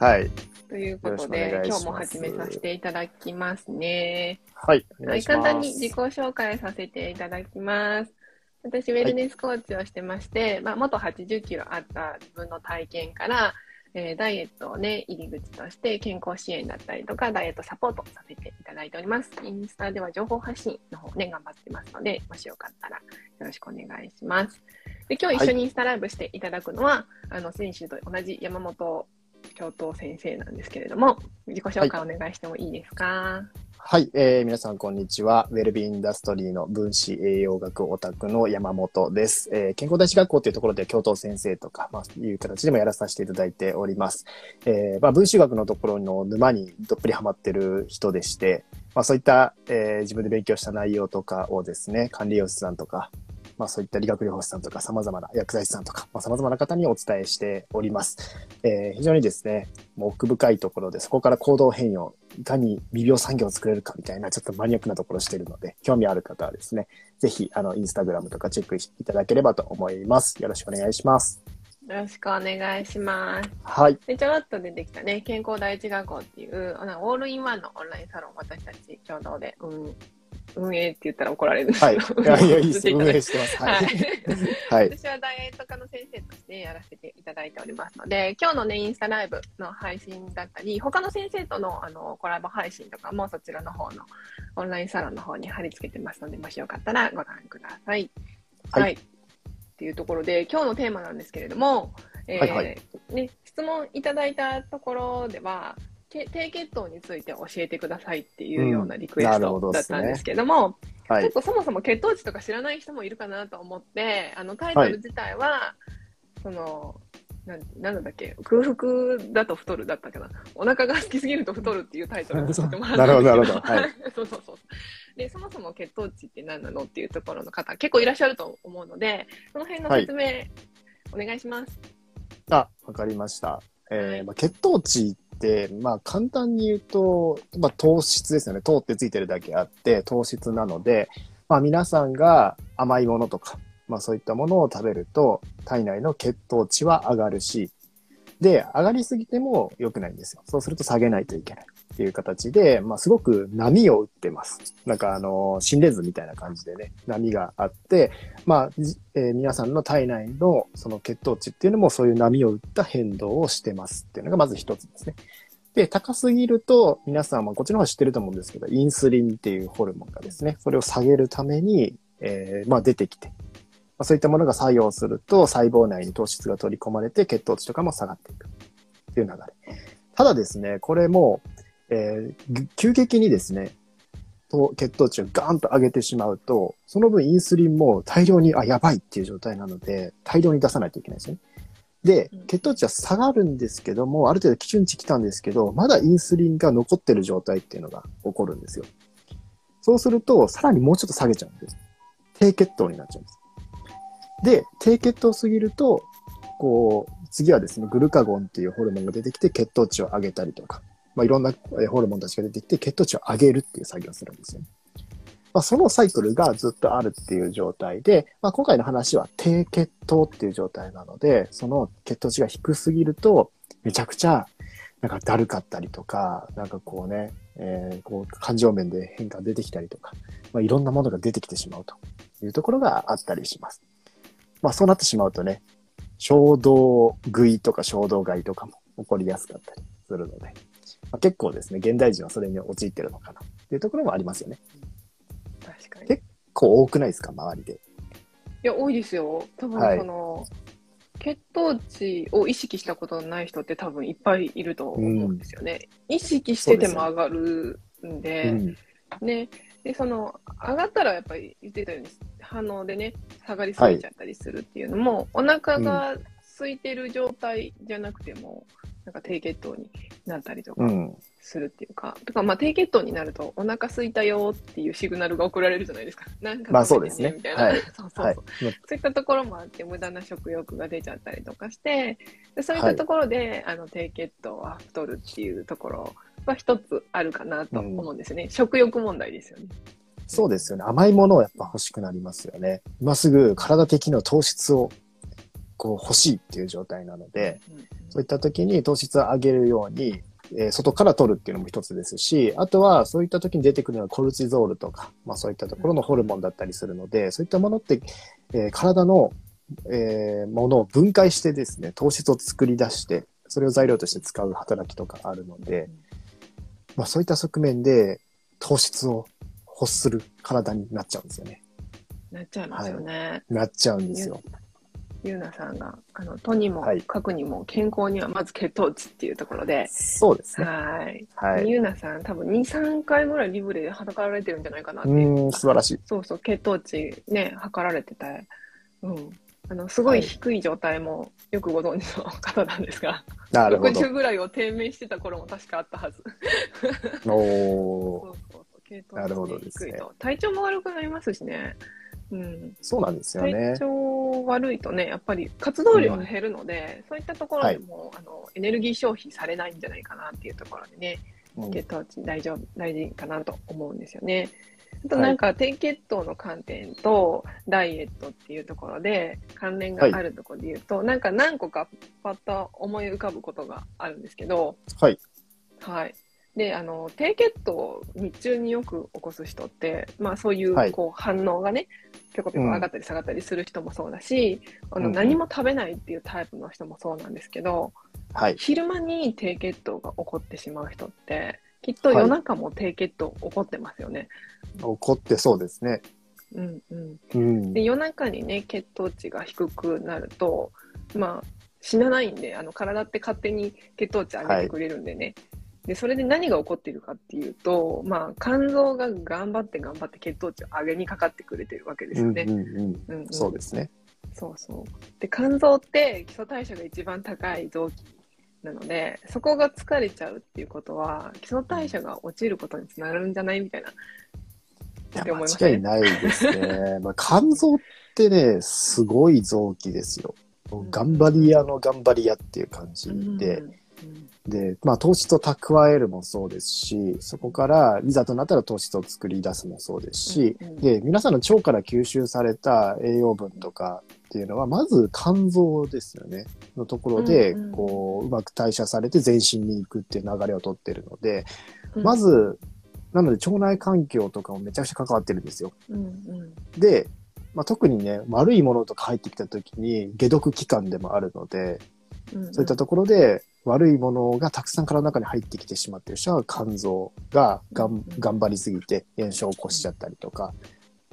はい。ということで、今日も始めさせていただきますね。はい。おはい、簡単に自己紹介させていただきます。私、ウェルネスコーチをしてまして、まあ、元80キロあった自分の体験から、えーダイエットをね、入り口として健康支援だったりとか、ダイエットサポートさせていただいております。インスタでは情報発信の方ね、頑張ってますので、もしよかったらよろしくお願いします。で、今日一緒にインスタライブしていただくのは、あの、先週と同じ山本教頭先生なんですけれども、自己紹介お願いしてもいいですか、はい、えー、皆さんこんにちは。ウェルビーインダストリーの分子栄養学オタクの山本です。えー、健康大使学校というところで教頭先生とか、まあ、いう形でもやらさせていただいております。えー、まあ、分子学のところの沼にどっぷりハマってる人でして、まあ、そういった、えー、自分で勉強した内容とかをですね、管理栄養士さんとか、まあ、そういった理学療法士さんとか、様々な薬剤師さんとか、まあ、様々な方にお伝えしております。えー非常にですね、もう奥深いところで、そこから行動変容、いかに未病産業を作れるかみたいな、ちょっとマニアックなところをしているので、興味ある方はですね、ぜひ、あの、インスタグラムとかチェックいただければと思います。よろしくお願いします。よろしくお願いします。はい。で、ちょろっと出てきたね、健康第一学校っていう、オールインワンのオンラインサロンを私たち共同で、うん、運営って言ったら怒られるんですはい。けど、いや、いや、いいです。運営してます。ははいい。はい。私はダイエット科の先生としてやらせていただいておりますので、今日のね、インスタライブの配信だったり、他の先生とのあのコラボ配信とかもそちらの方のオンラインサロンの方に貼り付けてますので、もしよかったらご覧ください。はいっていうところで、今日のテーマなんですけれども、えーはいはいね、質問いただいたところでは、け低血糖について教えてくださいっていうようなリクエストだったんですけども、はいちょっ。とそもそも血糖値とか知らない人もいるかなと思って、あのタイトル自体は、その、なんなんだっけ、空腹だと太るだったかな。お腹が空きすぎると太るっていうタイトルにさせてもらったんですけなるほどなるほどはい そうそうそう。で、そもそも血糖値って何なのっていうところの方結構いらっしゃると思うので、その辺の説明、お願いします。あ、わかりました。えはいーまあ、血糖値まあ、簡単に言うと、まあ、糖質ですよね。糖ってついてるだけあって、糖質なので、まあ、皆さんが甘いものとか、まあ、そういったものを食べると、体内の血糖値は上がるし、で、上がりすぎても良くないんですよ。そうすると下げないといけないっていう形で、まあ、すごく波を打ってます。なんか、あの、心電図みたいな感じでね、波があって、まあ、えー皆さんの体内のその血糖値っていうのもそういう波を打った変動をしてますっていうのがまず一つですね。で、高すぎると、皆さんはこっちの方は知ってると思うんですけど、インスリンっていうホルモンがですね、それを下げるために、えーまあ出てきて、まあ、そういったものが作用すると、細胞内に糖質が取り込まれて、血糖値とかも下がっていくっていう流れ。ただですね、これも、えーぎ急激にですね、と血糖値をガーンと上げてしまうと、その分インスリンも大量に、あ、やばいっていう状態なので、大量に出さないといけないですよね。でうん、血糖値は下がるんですけども、ある程度基準値来たんですけど、まだインスリンが残ってる状態っていうのが起こるんですよ。そうすると、さらにもうちょっと下げちゃうんです。低血糖になっちゃうんです。で、低血糖すぎると、こう、次はですね、グルカゴンっていうホルモンが出てきて血糖値を上げたりとか、まあ、いろんなホルモンたちが出てきて血糖値を上げるっていう作業をするんですよ。まあ、そのサイクルがずっとあるっていう状態で、まあ、今回の話は低血糖っていう状態なので、その血糖値が低すぎると、めちゃくちゃ、なんかだるかったりとか、なんかこうね、えーこう感情面で変化出てきたりとか、まあ、いろんなものが出てきてしまうというところがあったりします。まあそうなってしまうとね、衝動食いとか衝動買いとかも起こりやすかったりするので、まあ、結構ですね、現代人はそれに陥ってるのかなっていうところもありますよね。確かに。結構多くないですか、周りで。いや、多いですよ。多分はいその、血糖値を意識したことのない人って多分いっぱいいると思うんですよね。意識してても上がるんで、うん。ね。で、その、上がったらやっぱり言ってたように、反応でね、下がりすぎちゃったりするっていうのも、お腹が空いてる状態じゃなくても、なんか低血糖になったりとかうん。するっていうか、とか、まあ低血糖になると、お腹空いたよっていうシグナルが送られるじゃないですか。なんかまあそうですねみたいな。はいそうそうそう。はい。そういったところもあって、無駄な食欲が出ちゃったりとかして、でそういったところで、あの低血糖は太るっていうところは一つあるかなと思うんですよね。食欲問題ですよね。そうですよね。甘いものをやっぱ欲しくなりますよね。今すぐ体的な糖質をこう欲しいっていう状態なので、うんそういった時に糖質を上げるように、えー外から取るっていうのも一つですし、あとはそういった時に出てくるのはコルチゾールとか、まあそういったところのホルモンだったりするので、そういったものって、えー体の、えーものを分解してですね、糖質を作り出して、それを材料として使う働きとかあるので、まあそういった側面で糖質を欲する体になっちゃうんですよね。なっちゃいますよね。なっちゃうんですよ。ゆうなさんが、あの、とにもはい、かくにも、健康にはまず血糖値っていうところで、そうですね。はい。はい。ゆうなさん、多分2、3回ぐらいリブレで測られてるんじゃないかなってうーん、素晴らしい。そうそう、血糖値ね、測られてて、うん。あの、すごい低い状態もよくご存知の方なんですが、なるほど。60ぐらいを低迷してた頃も確かあったはず。おー そうそうそう、血糖なるほ値低いと。体調も悪くなりますしね。うん。そうなんですよね体。調悪いとね、やっぱぱり活動量が減るので、そういったところでも、あのエネルギー消費されないんじゃないかなっていうところでね、うん血糖値大丈夫、大事かなと思うんですよね。あとなんか低血糖の観点とダイエットっていうところで関連があるところで言うと、なんか何個かパッと思い浮かぶことがあるんですけど、はい。はい。で、あの、低血糖を日中によく起こす人って、まあそういう、はいこう、反応がね、ぴょこぴょこ上がったり下がったりする人もそうだし、あの、うんうん何も食べないっていうタイプの人もそうなんですけど、はい。昼間に低血糖が起こってしまう人って、きっとはい夜中も低血糖起こってますよね。怒ってそうですね。うんうん。うんで、。夜中にね、血糖値が低くなると、まあ、死なないんで、あの、体って勝手に血糖値上げてくれるんでね。で、それで何が起こっているかっていうと、まあ、肝臓が頑張って頑張って血糖値を上げにかかってくれてるわけですよね。うんうんうん。うんうんそうですね。そうそう。で、肝臓って基礎代謝が一番高い臓器なので、そこが疲れちゃうっていうことは、基礎代謝が落ちることにつながるんじゃないみたいな。いやね間違いないですね。まあ、肝臓ってね、すごい臓器ですよ。ん頑張り屋の頑張り屋っていう感じで、うんで、まあ、糖質を蓄えるもそうですし、そこから、いざとなったら糖質を作り出すもそうですし、うんうんで、皆さんの腸から吸収された栄養分とかっていうのは、まず肝臓ですよね。のところで、うんうんこう、うまく代謝されて全身に行くっていう流れをとってるので、うんま、ず、なので腸内環境とかもめちゃくちゃ関わってるんですよ。うんうんで、まあ、特にね、悪いものとか入ってきた時に解毒期間でもあるので、うんそういったところで悪いものがたくさん体の中に入ってきてしまっている人は肝臓ががん頑張りすぎて炎症を起こしちゃったりとか、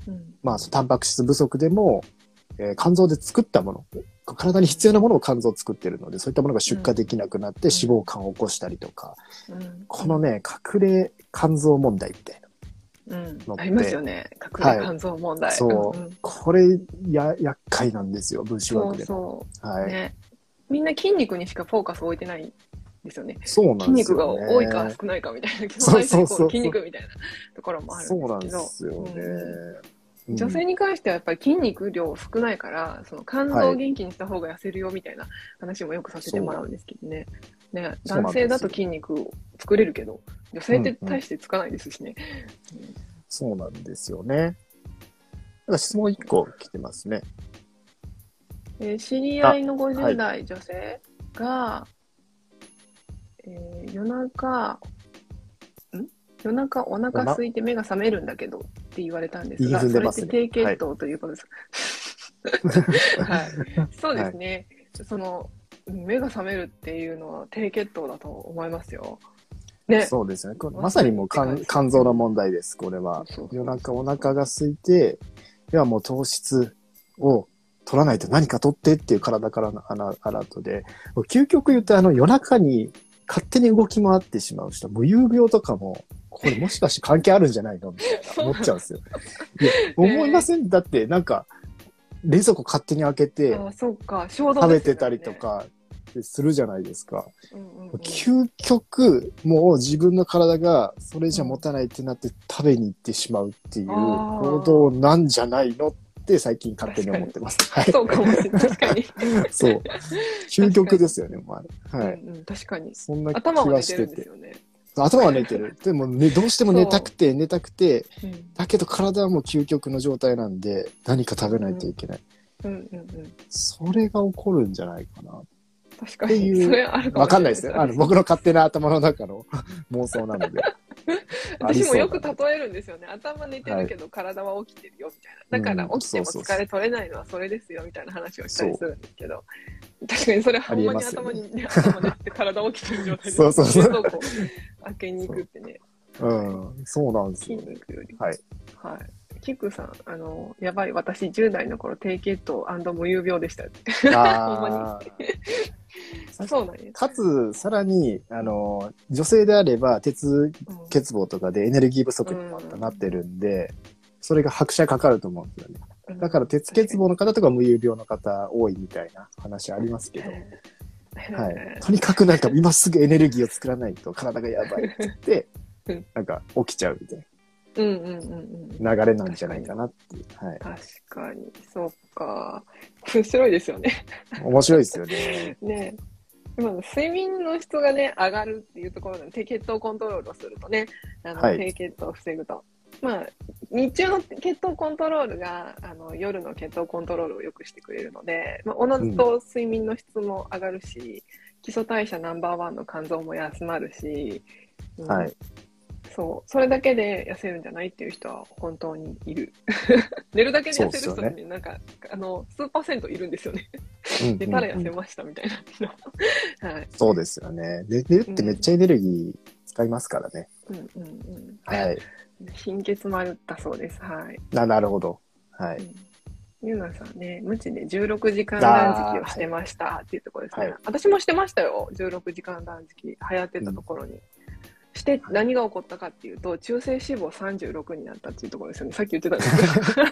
うんまあ、タンパク質不足でも、えー肝臓で作ったもの、体に必要なものを肝臓作ってるので、そういったものが出荷できなくなって脂肪肝を起こしたりとか、うんこのね、隠れ肝臓問題みたいな。うんのってありますよね。隠れ肝臓問題。そう、んんこれや、厄介なんですよ、分子そう枠でも。そう。はい。ね。みんな筋肉にしかフォーカスを置いてないんですよね。そうな筋肉んですよ、ね。が多いか少ないかみたいな、基そう礎そう筋肉みたいなところもあるんそうなんでですすよね。けど、うん女性に関してはやっぱり筋肉量少ないから、その肝臓を元気にした方が痩せるよみたいな話もよくさせてもらうんですけどね。ね男性だと筋肉を作れるけど、女性って大してつかないですしね。そうなんですよね。質問1個来てますね。えー知り合いのはい50代女性が、えー夜中、ん？夜中お腹空いて目が覚めるんだけどって言われたんですが、すねそれって低血糖ということです。はい、そうですね、その目が覚めるっていうのは低血糖だと思いますよ。ね、そうですね。まさにもう肝肝臓の問題です、これは。そうそう夜中お腹が空いて、ではもう糖質を取らないと何か取ってっていう体からのアラアラートで、究極言うとあの夜中に勝手に動き回ってしまう人、無遊病とかも、これもしかして関係あるんじゃないのみたいな思っちゃうんですよ。いや、思いませんだってなんか、冷蔵庫勝手に開けて食べてたりと。かするじゃないですか。うんうんうん究極、もう自分の体がそれじゃ持たないってなって食べに行ってしまうっていう行動なんじゃないのって最近勝手に思ってます。はい。そうかもしれない。確かに。そう。究極ですよね、まあ。はい。うんうん、確かに。そんな気がしてて寝てるんです。よね。頭は寝てる。でもね、どうしても寝たくて、寝たくて、うんだけど体はもう究極の状態なんで、何か食べないといけない。うんうんうん。それが起こるんじゃないかな。確かに。それあるかもわかんないですよ。ねあの、僕の勝手な頭の中の妄想なので。私もよく例えるんですよね。頭寝てるけど体は起きてるよみたいな。だからうん起きても疲れ取れないのはそれですよみたいな話をしたりするんですけど。確かにそれほんまに頭に、ね、頭寝て体起きてる状態で そうそうそう冷蔵庫開けに行くってね。うん、そうなんです筋よね。肉より。はい。はい。キックさん、あの、やばい、私10代の頃低血糖無有病でしたって。ああ。そうなんや。かつ、さらに、あの、女性であれば、鉄うん。欠乏とかでエネルギー不足にもなってるんで、それが拍車かかると思うんですよね。だから、鉄欠乏の方とか無有病の方多いみたいな話ありますけど、はい。とにかくなんか今すぐエネルギーを作らないと体がやばいって言ってうん、なんか起きちゃうみたいうんうんうんうん。な流れなんじゃないかなっていう。はい。確かに、そうか。面白いですよね。面白いですよね。ね今の睡眠の質がね、上がるっていうところで、低血糖コントロールをするとね、あの、はい低血糖を防ぐと。まあ、日中の血糖コントロールが、あの、夜の血糖コントロールを良くしてくれるので、まあ、おのずと睡眠の質も上がるし、基礎代謝ナンバーワンの肝臓も休まるし、うんはい。そう、それだけで痩せるんじゃないっていう人は本当にいる。寝るだけで痩せる人って、なんか、あの、数パーセントいるんですよね。うん寝たら痩せましたみたいな人。はい。そうですよね。で寝るってめっちゃエネルギー使いますからね。うんうんうん。はい。貧血もあったそうです。はい。な、なるほど。はい。うんゆうなさんね、無知で16時間断食をしてましたっていうところですね。はい私もしてましたよ。16時間断食。流行ってたところに。して何が起こったかっていうと、中性脂肪36になったっていうところですよね。さっき言ってたんですけど。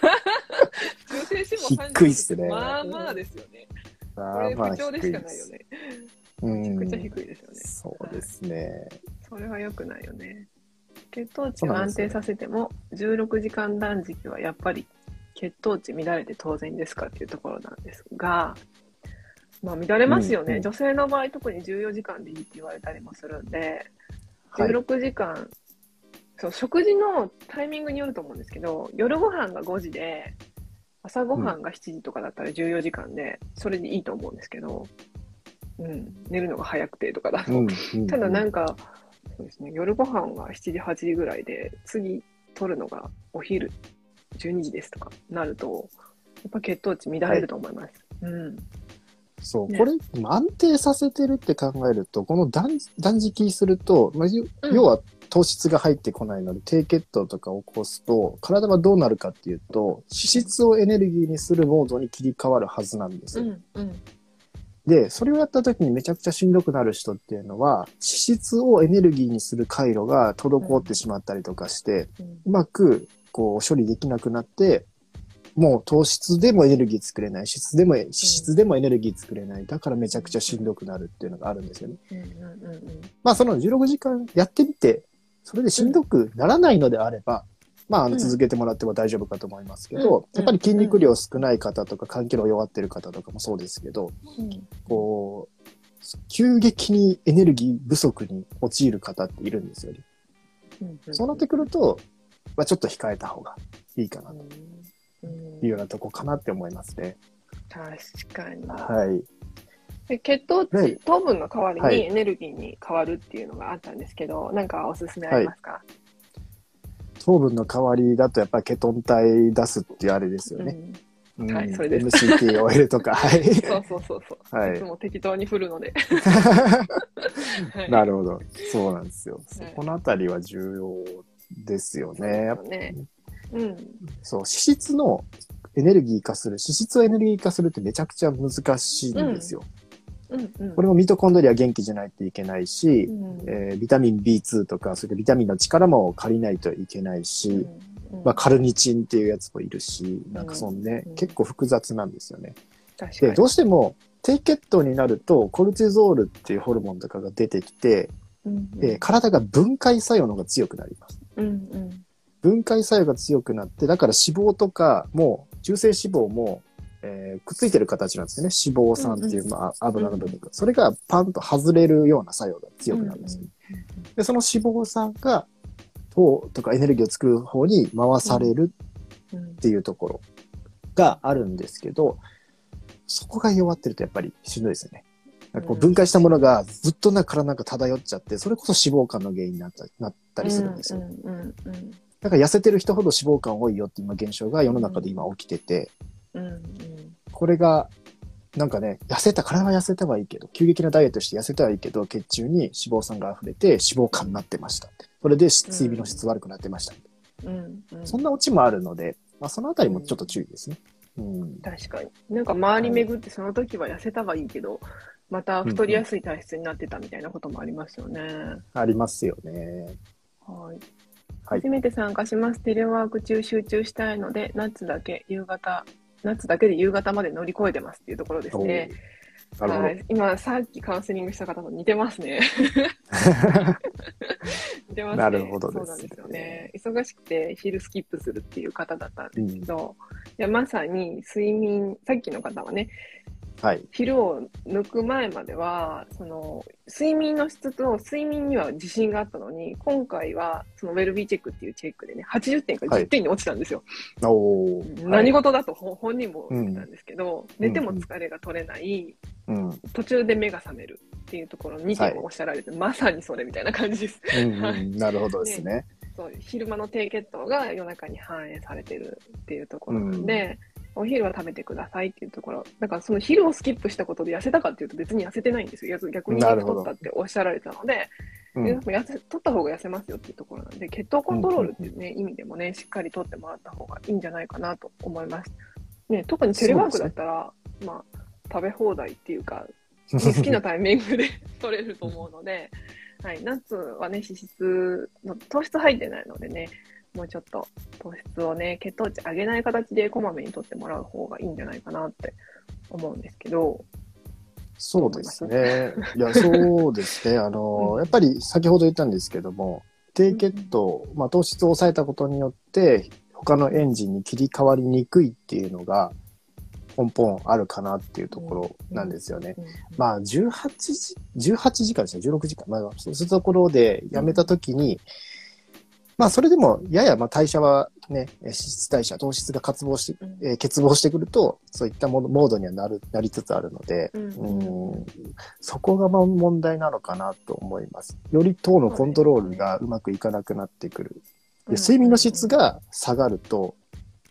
中性脂肪36低いっすねまあまあですよね。これあーまあ不調でしかないよね。うんめちゃくちゃ低いですよね。そうですね。それは良くないよね。血糖値を安定させても、16時間断食はやっぱり血糖値乱れて当然ですかっていうところなんですが、まあ乱れますよね。うんうん女性の場合特に14時間でいいって言われたりもするんで、はい。16時間、そう、食事のタイミングによると思うんですけど、夜ご飯が5時で、朝ごはん。が7時とかだったら14時間で、それでいいと思うんですけど、うん、寝るのが早くてとかだと、うんうんただなんか、そうですね、夜ご飯が7時、8時ぐらいで、次取るのがお昼12時ですとかなると、やっぱ血糖値乱れると思います。うん。そう、ねこれ、安定させてるって考えると、この断断食すると、まあ、要は糖質が入ってこないので、低血糖とかを起こすと、体はどうなるかっていうと、脂質をエネルギーにするモードに切り替わるはずなんですよ。うん。うん。で、それをやった時にめちゃくちゃしんどくなる人っていうのは、脂質をエネルギーにする回路が滞ってしまったりとかして、うんうまくこう処理できなくなって、もう糖質でもエネルギー作れない、脂質でも、脂質でもエネルギー作れない。だからめちゃくちゃしんどくなるっていうのがあるんですよね。うん。うん。うん。まあその16時間やってみて、それでしんどくならないのであれば、まああのうん続けてもらっても大丈夫かと思いますけうんど、やっぱり筋肉量少ない方とか、肝機能弱ってる方とかもそうですけど、うん。こう、急激にエネルギー不足に陥る方っているんですよね。うん。そうなってくると、まあちょっと控えた方がいいかなとうん。いうようなとこかなって思いますね。確かに。はい。で血糖値、はい糖分の代わりはいにエネルギーに変わるっていうのがあったんですけど、なんかおすすめありますか、糖分の代わりだとやっぱりケトン体出すっていうあれですよね。うんうんはいそれです MCT オイルとか。はい。そうそうそうそう。はいいつも適当に振るので。はいなるほど。そうなんですよ。そはいこのあたりは重要ですよね。そうですよねうん。そう、脂質のエネルギー化する、脂質をエネルギー化するってめちゃくちゃ難しいんですよ。うんうん。これもミトコンドリア元気じゃないといけないし、うんえービタミン B2 とか、それからビタミンの力も借りないといけないし、うんまあ、カルニチンっていうやつもいるし、なんかそのね、うん結構複雑なんですよね。で。どうしても低血糖になるとコルチゾールっていうホルモンとかが出てきて、うんで体が分解作用の方が強くなります。うんうん分解作用が強くなって、だから脂肪とかも、中性脂肪も、えーくっついてる形なんですよね。脂肪酸っていう、うんまあ、油の部分が。それがパンと外れるような作用が強くなるんですよね。で、その脂肪酸が糖とかエネルギーを作る方に回されるうんっていうところがあるんですけど、そこが弱ってるとやっぱりしんどいですよね。こううん分解したものがずっとなんか体なんか漂っちゃって、それこそ脂肪肝の原因になったなったりするんですよ。うんうんうんだから痩せてる人ほど脂肪肝多いよって今現象が世の中で今起きてて、うんうんこれが、なんかね、痩せた、体は痩せたはいいけど、急激なダイエットして痩せたはいいけど、血中に脂肪酸が溢れて脂肪肝になってました。それで睡眠の質悪くなってました。うんうんそんなオチもあるので、まあ、そのあたりもちょっと注意ですね。うん。確かに。なんか周り巡ってその時は痩せたはいいけど、また太りやすい体質になってたみたいなこともありますよね。ありますよね。はい。はい初めて参加します。テレワーク中集中したいので、夏だけ夕方、夏だけで夕方まで乗り越えてますっていうところですね。はい、今、さっきカウンセリングした方と似てますね。似てますね。なるほどですねそうなんですよね。忙しくて昼スキップするっていう方だったんですうんけど、いやまさに睡眠、さっきの方はね、はい。昼を抜く前までは、その睡眠の質と睡眠には自信があったのに、今回はそのウェルビーチェックっていうチェックでね、80点から10点に落ちたんですよ。おー何はい事だとほ本人も言ってたんですけど、寝ても疲れが取れない、うん。途中で目が覚めるっていうところ2点をおっしゃられて、まさにそれみたいな感じです。うんはうん。なるほどですね。そう昼間の低血糖が夜中に反映されてるっていうところなんで、お昼は食べてくださいっていうところ。だからその昼をスキップしたことで痩せたかっていうと別に痩せてないんですよ。逆に太ったっておっしゃられたので、うんでも痩せ取った方が痩せますよっていうところなんで、血糖コントロールっていうね、意味でもね、しっかり取ってもらった方がいいんじゃないかなと思います。ね、特にテレワークだったら、まあ、食べ放題っていうか、ね 好きなタイミングで 取れると思うので、はい、ナッツはね、脂質の、糖質入ってないのでね、もうちょっと糖質をね、血糖値上げない形でこまめに取ってもらう方がいいんじゃないかなって思うんですけど、そうですね。いや、そうですね。あの、うんやっぱり先ほど言ったんですけども、低血糖、まあ、糖質を抑えたことによって、他のエンジンに切り替わりにくいっていうのが、根本あるかなっていうところなんですよね。うんまあ、18時、18時間ですね、16時間。まあ、そういうところでやめたときに、まあ、それでも、やや、まあ、代謝はね、脂質代謝、糖質が渇望して、うん。えー欠乏してくると、そういったモードモードにはなる、なりつつあるので、うん。うん。そこがまあ問題なのかなと思います。より糖のコントロールがうまくいかなくなってくる。で睡眠の質、が下がると、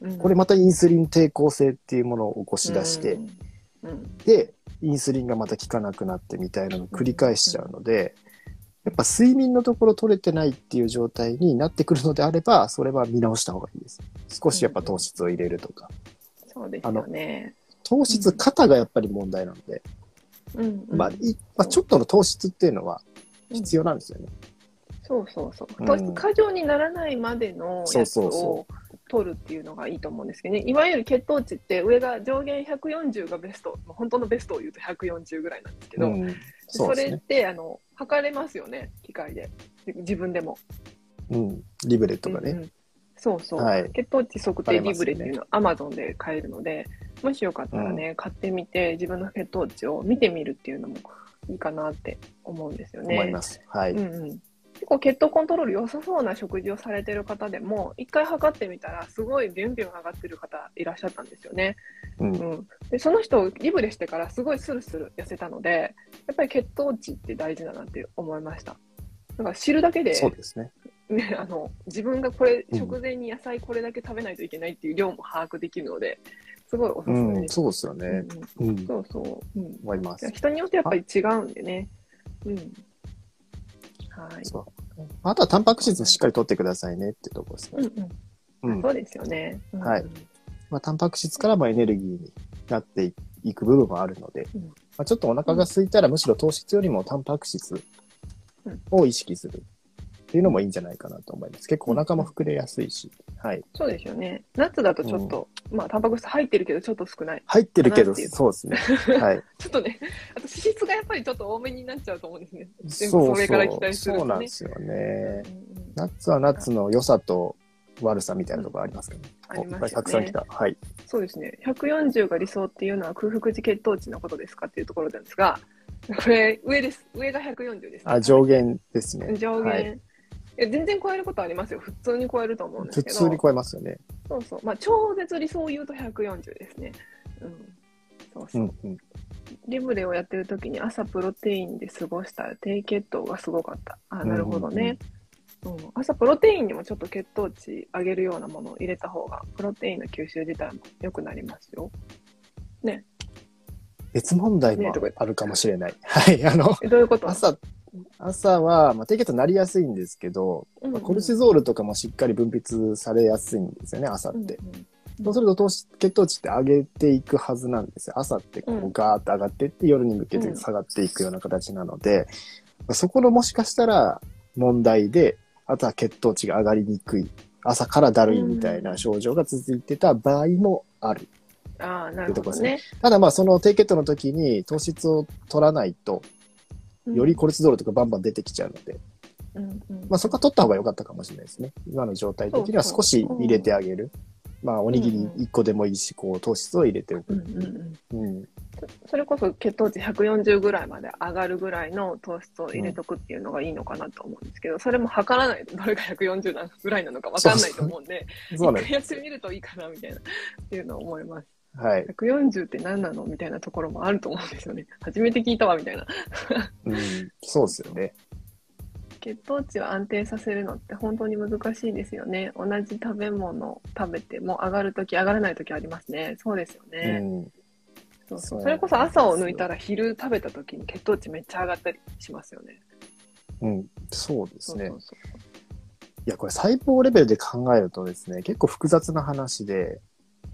うん。これまたインスリン抵抗性っていうものを起こし出して、うん。うん。で、インスリンがまた効かなくなってみたいなのを繰り返しちゃうので、やっぱ睡眠のところ取れてないっていう状態になってくるのであれば、それは見直した方がいいです。少しやっぱ糖質を入れるとか。そうですよね。糖質、肩がやっぱり問題なので、うんうんまあ、いまあ、ちょっとの糖質っていうのは必要なんですよね。そうそうそううん。糖質過剰にならないまでのやつを取るっていうのがいいと思うんですけどね。いわゆる血糖値って上が上限140がベスト、まあ本当のベストを言うと140ぐらいなんですけど、うん、それっ。てあの測れますよね、機械で。自分でも。うん、リブレとかね。うんうんそうそう、はい血糖値測定リブレっていうのは Amazon で買えるので、もしよかったらね、買ってみて自分の血糖値を見てみるっていうのもいいかなって思うんですよね。思います。はい。うんうん、結構血糖コントロール良さそうな食事をされてる方でも一回測ってみたらすごいビュンビュン上がってる方いらっしゃったんですよね。うんうん、でその人リブレしてからすごいスルスル痩せたのでやっぱり血糖値って大事だなって思いました。だから知るだけでそうですね。ね、あの自分がこれうん食前に野菜これだけ食べないといけないっていう量も把握できるのですごいおすすうん、めです。そうですよね。うんうん、そうそう、うん、思います。人によってやっぱり違うんでね。うん。はい。そう。あとはタンパク質しっかり取ってくださいねってところですね。うんうんうん。そうですよね。うんはいまあ、タンパク質からもエネルギーになっていく部分もあるので、うんまあ、ちょっとお腹が空いたらむしろ糖質よりもタンパク質を意識するっていうのもいいんじゃないかなと思います。結構お腹も膨れやすいし、はい。そうですよね。ナッツだとちょっと、まあ、タンパク質入ってるけど、ちょっと少ない。入ってるけど、そうですね。はい。ちょっとね、あと脂質がやっぱりちょっと多めになっちゃうと思うんですね。全部そうそれからそう。期待するとねそうなんですよね。うんうんナッツはナッツの良さと悪さみたいなところありますけどね。ありますたくさん来た。はい。そうですね。140が理想っていうのは空腹時血糖値のことですかっていうところなんですが、これ、上です。上が140です、ね。あ、上限ですね。上限、はいいや全然超えることありますよ。普通に超えると思うんです普けど。通に超えますよね。そうそう。まあ、超絶理想を言うと140ですね。うん。そうそうう。んうん。リブレをやってる時に朝プロテインで過ごした低血糖がすごかった。あ、なるほどね。うん朝プロテインにもちょっと血糖値上げるようなものを入れた方が、プロテインの吸収自体も良くなりますよ。別問題もあるかもしれない。はい。あの、えどういうこと？朝、朝は、まあ、低血糖になりやすいんですけど、うんうんまあコルチゾールとかもしっかり分泌されやすいんですよね、朝って。うんうんそうすると糖質血糖値って上げていくはずなんですよ。朝ってこううんガーッと上がっていって、夜に向けて下がっていくような形なので、そこのもしかしたら問題で、あとは血糖値が上がりにくい、朝からだるいみたいな症状が続いてた場合もある。ああ、なるほどね。ただまあその低血糖の時に糖質を取らないと、よりコルチゾールとかバンバン出てきちゃうので、うんうんまあそこは取った方が良かったかもしれないですね。今の状態的には少し入れてあげる。まあおにぎり1個でもいいし、こう糖質を入れておく。うんうんうんうん。それこそ血糖値140ぐらいまで上がるぐらいの糖質を入れとくっていうのがいいのかなと思うんですけど、それも測らないとどれが140なぐらいなのか分かんないと思うんで、そうなんで一回やってみるといいかなみたいな、っていうのを思います。す。はい。140って何なの？みたいなところもあると思うんですよね。初めて聞いたわみたいな。うん。そうですよね。血糖値を安定させるのって本当に難しいですよね。同じ食べ物を食べても上がるとき上がらないときありますね。そうですようね。ん。そうそうそれこそ朝を抜いたら昼食べたときに血糖値めっちゃ上がったりしますよね。うん。そうですねそうそう。そういや、これ細胞レベルで考えるとですね、結構複雑な話で、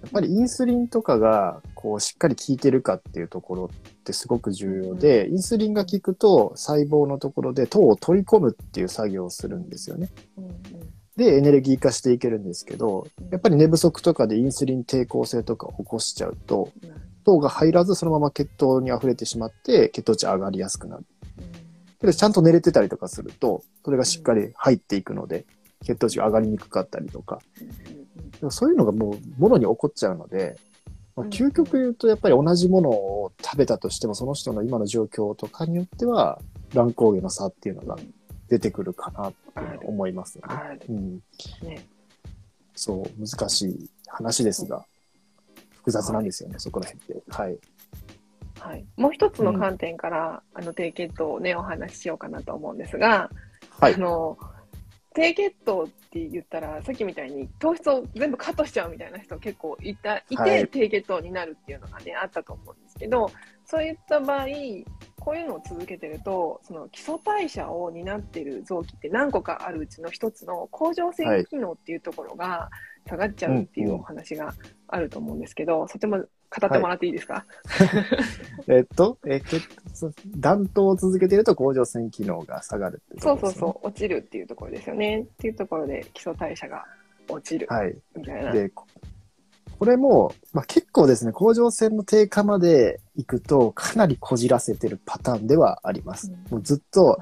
やっぱりインスリンとかが、こう、しっかり効いてるかっていうところってすごく重要で、インスリンが効くと細胞のところで糖を取り込むっていう作業をするんですよね。で、エネルギー化していけるんですけど、やっぱり寝不足とかでインスリン抵抗性とかを起こしちゃうと、糖が入らずそのまま血糖に溢れてしまって血糖値上がりやすくなる。けどちゃんと寝れてたりとかすると、それがしっかり入っていくので、血糖値が上がりにくかったりとか、でもそういうのがもう、ものに起こっちゃうので、まあ、うん究極言うと、やっぱり同じものを食べたとしても、その人の今の状況とかによっては、乱高下の差っていうのが出てくるかなって思いますよね。あるうん、ね。そう、難しい話ですが、複雑なんですよね、そこら辺って。はい。はい。もう一つの観点から、あの低血糖をね、お話ししようかなと思うんですが、はいあの、低血糖って言ったら、さっきみたいに糖質を全部カットしちゃうみたいな人結構いた、いて、はい。低血糖になるっていうのがね、あったと思うんですけど、そういった場合、こういうのを続けてると、その基礎代謝を担っている臓器って何個かあるうちの一つの甲状腺機能っていうところが下がっちゃうっていうお話があると思うんですけど、そっちも語ってもらっていいですか、えっと、えー、暖冬を続けていると甲状腺機能が下がるってそうそうことですねそう、落ちるっていうところですよね。っていうところで基礎代謝が落ちるはい。みたいな。で、ここれも、まあ、結構ですね、甲状腺の低下まで行くと、かなりこじらせてるパターンではあります。うんもうずっと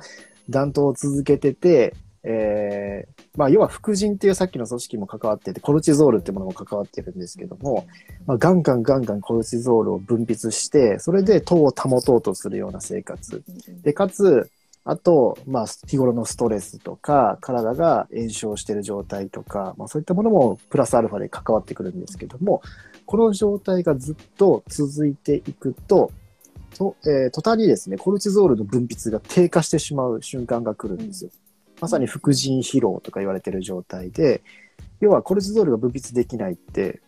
暖冬を続けてて、えーまあ、要は副腎っていうさっきの組織も関わってて、コルチゾールってものも関わってるんですけども、まあ、ガンガンガンガンコルチゾールを分泌して、それで糖を保とうとするような生活。で、かつ、あと、まあ、日頃のストレスとか、体が炎症している状態とか、まあ、そういったものもプラスアルファで関わってくるんですけども、この状態がずっと続いていくと、とえー途端にですね、コルチゾールの分泌が低下してしまう瞬間が来るんですよ。まさに副腎疲労とか言われている状態で、要はコルチゾールが分泌できないって、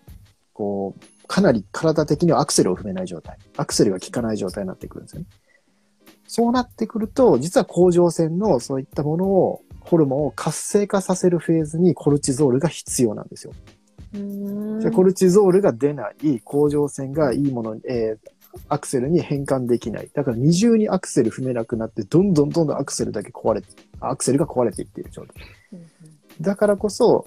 こう、かなり体的にはアクセルを踏めない状態。アクセルが効かない状態になってくるんですよね。そうなってくると、実は甲状腺のそういったものを、ホルモンを活性化させるフェーズにコルチゾールが必要なんですよ。うんじゃあコルチゾールが出ない、甲状腺がいいものに、えーアクセルに変換できない。だから二重にアクセル踏めなくなって、どんどんどんどんアクセルだけ壊れて、アクセルが壊れていっている状態。だからこそ、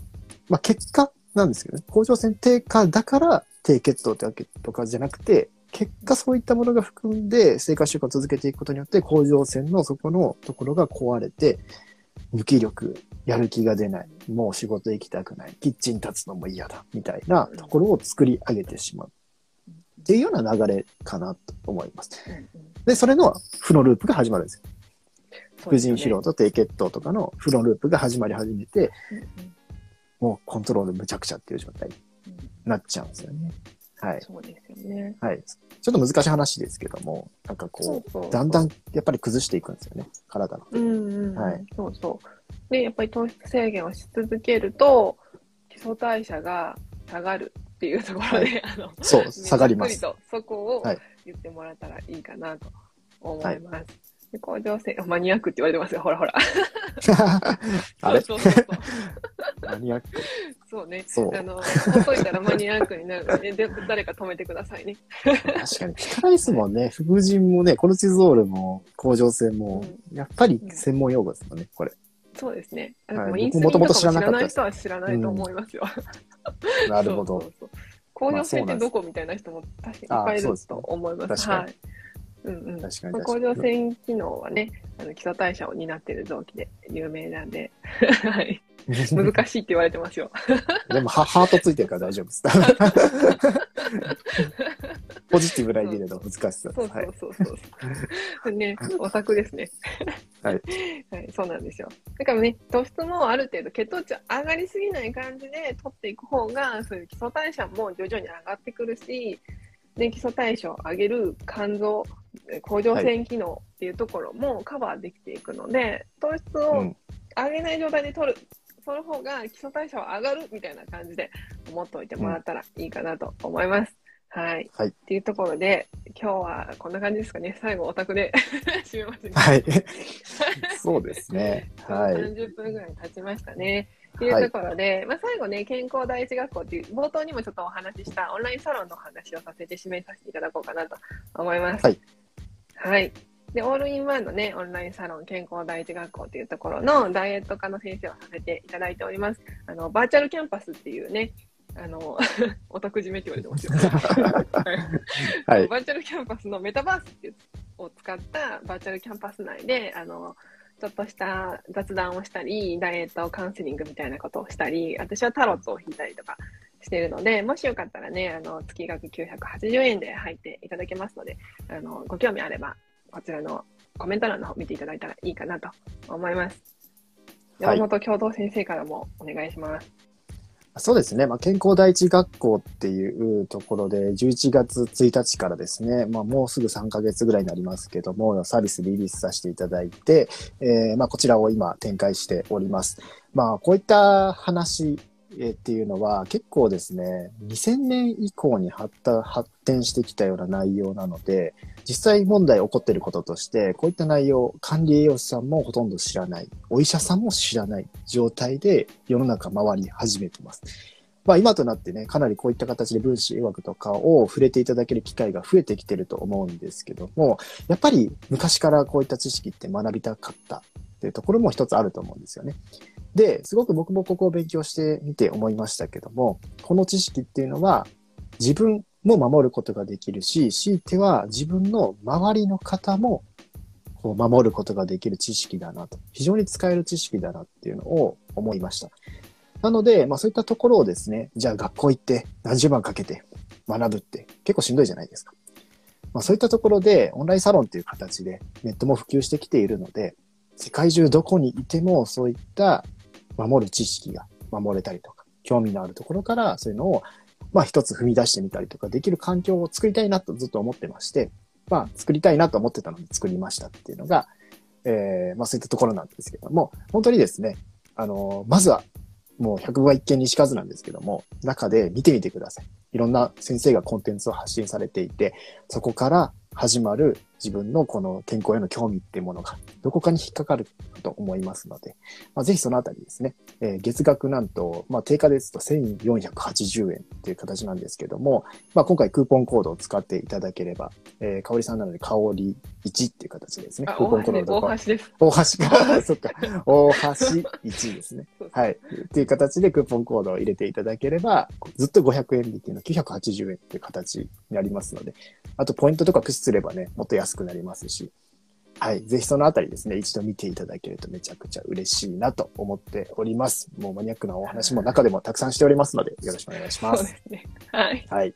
まあ結果なんですけどね、甲状腺低下だから低血糖ってわけとかじゃなくて、結果そういったものが含んで生活習慣を続けていくことによって甲状腺のそこのところが壊れて、無気力、やる気が出ない、もう仕事行きたくない、キッチン立つのも嫌だ、みたいなところを作り上げてしまう。っていうような流れかなと思います。で、それの負のループが始まるんですよ。副腎疲労と低血糖とかの負のループが始まり始めて、もうコントロールむちゃくちゃっていう状態になっちゃうんですよね。はい。そうですよね。はい。ちょっと難しい話ですけども、なんかこう。だんだんやっぱり崩していくんですよね、体の。うんうん、はいそうそう。で、やっぱり糖質制限をし続けると、基礎代謝が下がるっていうところで、はあの、そう、下がります。とそこをはい言ってもらったらいいかなと思います。で甲状腺、マニアックって言われてますよ、ほらほら。あれ？そうそうそうそう。マニアック。そうね。そうあの、ほっといたらマニアックになるので、で誰か止めてくださいね。確かに聞かないですもんね。副腎もね、コルチゾールも甲状腺も、やっぱり専門用語ですもんね、これ。そうですね。あはいのインスリンとかも知らない人は知らないと思いますよ。なるほど。そうそうそう甲状腺ってどこみたいな人も確かにいっぱいいると思います。あはい。うんうん、確かにまあ甲状腺機能はね、あの基礎代謝を担っている臓器で有名なんで、はい、難しいって言われてますよ。でもハ、ハートついてるから大丈夫です。ポジティブな意味での難しさ。そうはいそうそうそう。ね、オタクですね。はい。はい、そうなんですよ。だからね、糖質もある程度血糖値上がりすぎない感じで取っていく方が、そういう基礎代謝も徐々に上がってくるし、で、基礎代謝を上げる肝臓、甲状腺機能っていうところもカバーできていくので、糖質をうん上げない状態で取る。その方が基礎代謝は上がるみたいな感じで思っておいてもらったらいいかなと思います。はい。はいっていうところで、今日はこんな感じですかね。最後、オタクで締めますね。はい。そうですね。はい。30分ぐらい経ちましたね。っていうところで、まあ、最後ね、健康第一学校っていう、冒頭にもちょっとお話ししたオンラインサロンのお話をさせて締めさせていただこうかなと思います。はい。はい。で、オールインワンのね、オンラインサロン健康第一学校っていうところのダイエット科の先生をさせていただいております。あの、バーチャルキャンパスっていうね、あの、お得締めって言われてますよ。はい。バーチャルキャンパスのメタバースを使ったバーチャルキャンパス内で、あの、ちょっとした雑談をしたり、ダイエットカウンセリングみたいなことをしたり、私はタロットを引いたりとかしているので、もしよかったらね、あの、月額980円で入っていただけますので、あの、ご興味あれば、こちらのコメント欄の方見ていただいたらいいかなと思います。はい山本共同先生からもお願いします。そうですね。まあ、健康第一学校っていうところで、11月1日からですね、まあ、もうすぐ3ヶ月ぐらいになりますけども、サービスリリースさせていただいて、えーまあ、こちらを今展開しております。まあ、こういった話、えーっていうのは結構ですね、2000年以降に発達発展してきたような内容なので、実際問題起こっていることとして、こういった内容、管理栄養士さんもほとんど知らない、お医者さんも知らない状態で世の中回り始めてます。まあ今となってね、かなりこういった形で分子栄学とかを触れていただける機会が増えてきてると思うんですけども、やっぱり昔からこういった知識って学びたかったっていうところも一つあると思うんですよね。で、すごく僕もここを勉強してみて思いましたけども、この知識っていうのは自分も守ることができるし、強いては自分の周りの方もこう守ることができる知識だなと、非常に使える知識だなっていうのを思いました。なので、まあそういったところをですね、じゃあ学校行って何十万かけて学ぶって結構しんどいじゃないですか。まあそういったところでオンラインサロンっていう形でネットも普及してきているので、世界中どこにいてもそういった守る知識が守れたりとか、興味のあるところからそういうのをまあ一つ踏み出してみたりとかできる環境を作りたいなとずっと思ってまして、まあ作りたいなと思ってたので作りましたっていうのが、えー、まあそういったところなんですけども、本当にですね、あのーまずはもう百聞は一見にしかずなんですけども、中で見てみてください。いろんな先生がコンテンツを発信されていて、そこから始まる自分のこの健康への興味っていうものがどこかに引っかかると思いますので、まあ、ぜひそのあたりですね、えー月額なんと、まあ、定価ですと1480円っていう形なんですけども、まあ、今回クーポンコードを使っていただければ、えー、香りさんなので香り1っていう形ですね。あ、クーポ大橋です。ンコード大橋です。大橋か。そっか。大橋1ですね。はい。っていう形でクーポンコードを入れていただければ、ずっと500円引きの980円っていう形になりますので、あとポイントとか駆使すればね、もっと安くなりますし、はい。ぜひそのあたりですね、一度見ていただけるとめちゃくちゃ嬉しいなと思っております。もうマニアックなお話も中でもたくさんしておりますので、よろしくお願いしま。そうですすね。はい。はい。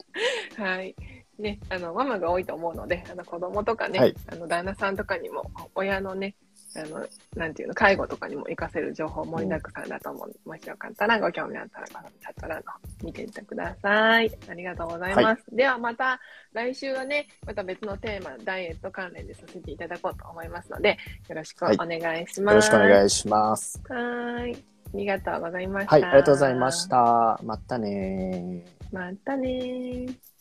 はい。ね、あの、ママが多いと思うので、あの、子供とかね、はいあの、旦那さんとかにも、親のね、あの、なんていうの、介護とかにも活かせる情報盛りだくさんだと思うので、もしよかったらご興味あったら、このチャット欄の方見てみてください。ありがとうございます。ではまた来週はね、また別のテーマ、ダイエット関連でさせていただこうと思いますので、よろしくお願いします。よろしくお願いします。はーい。ありがとうございました。はい、ありがとうございまし。た。またねー。またねー。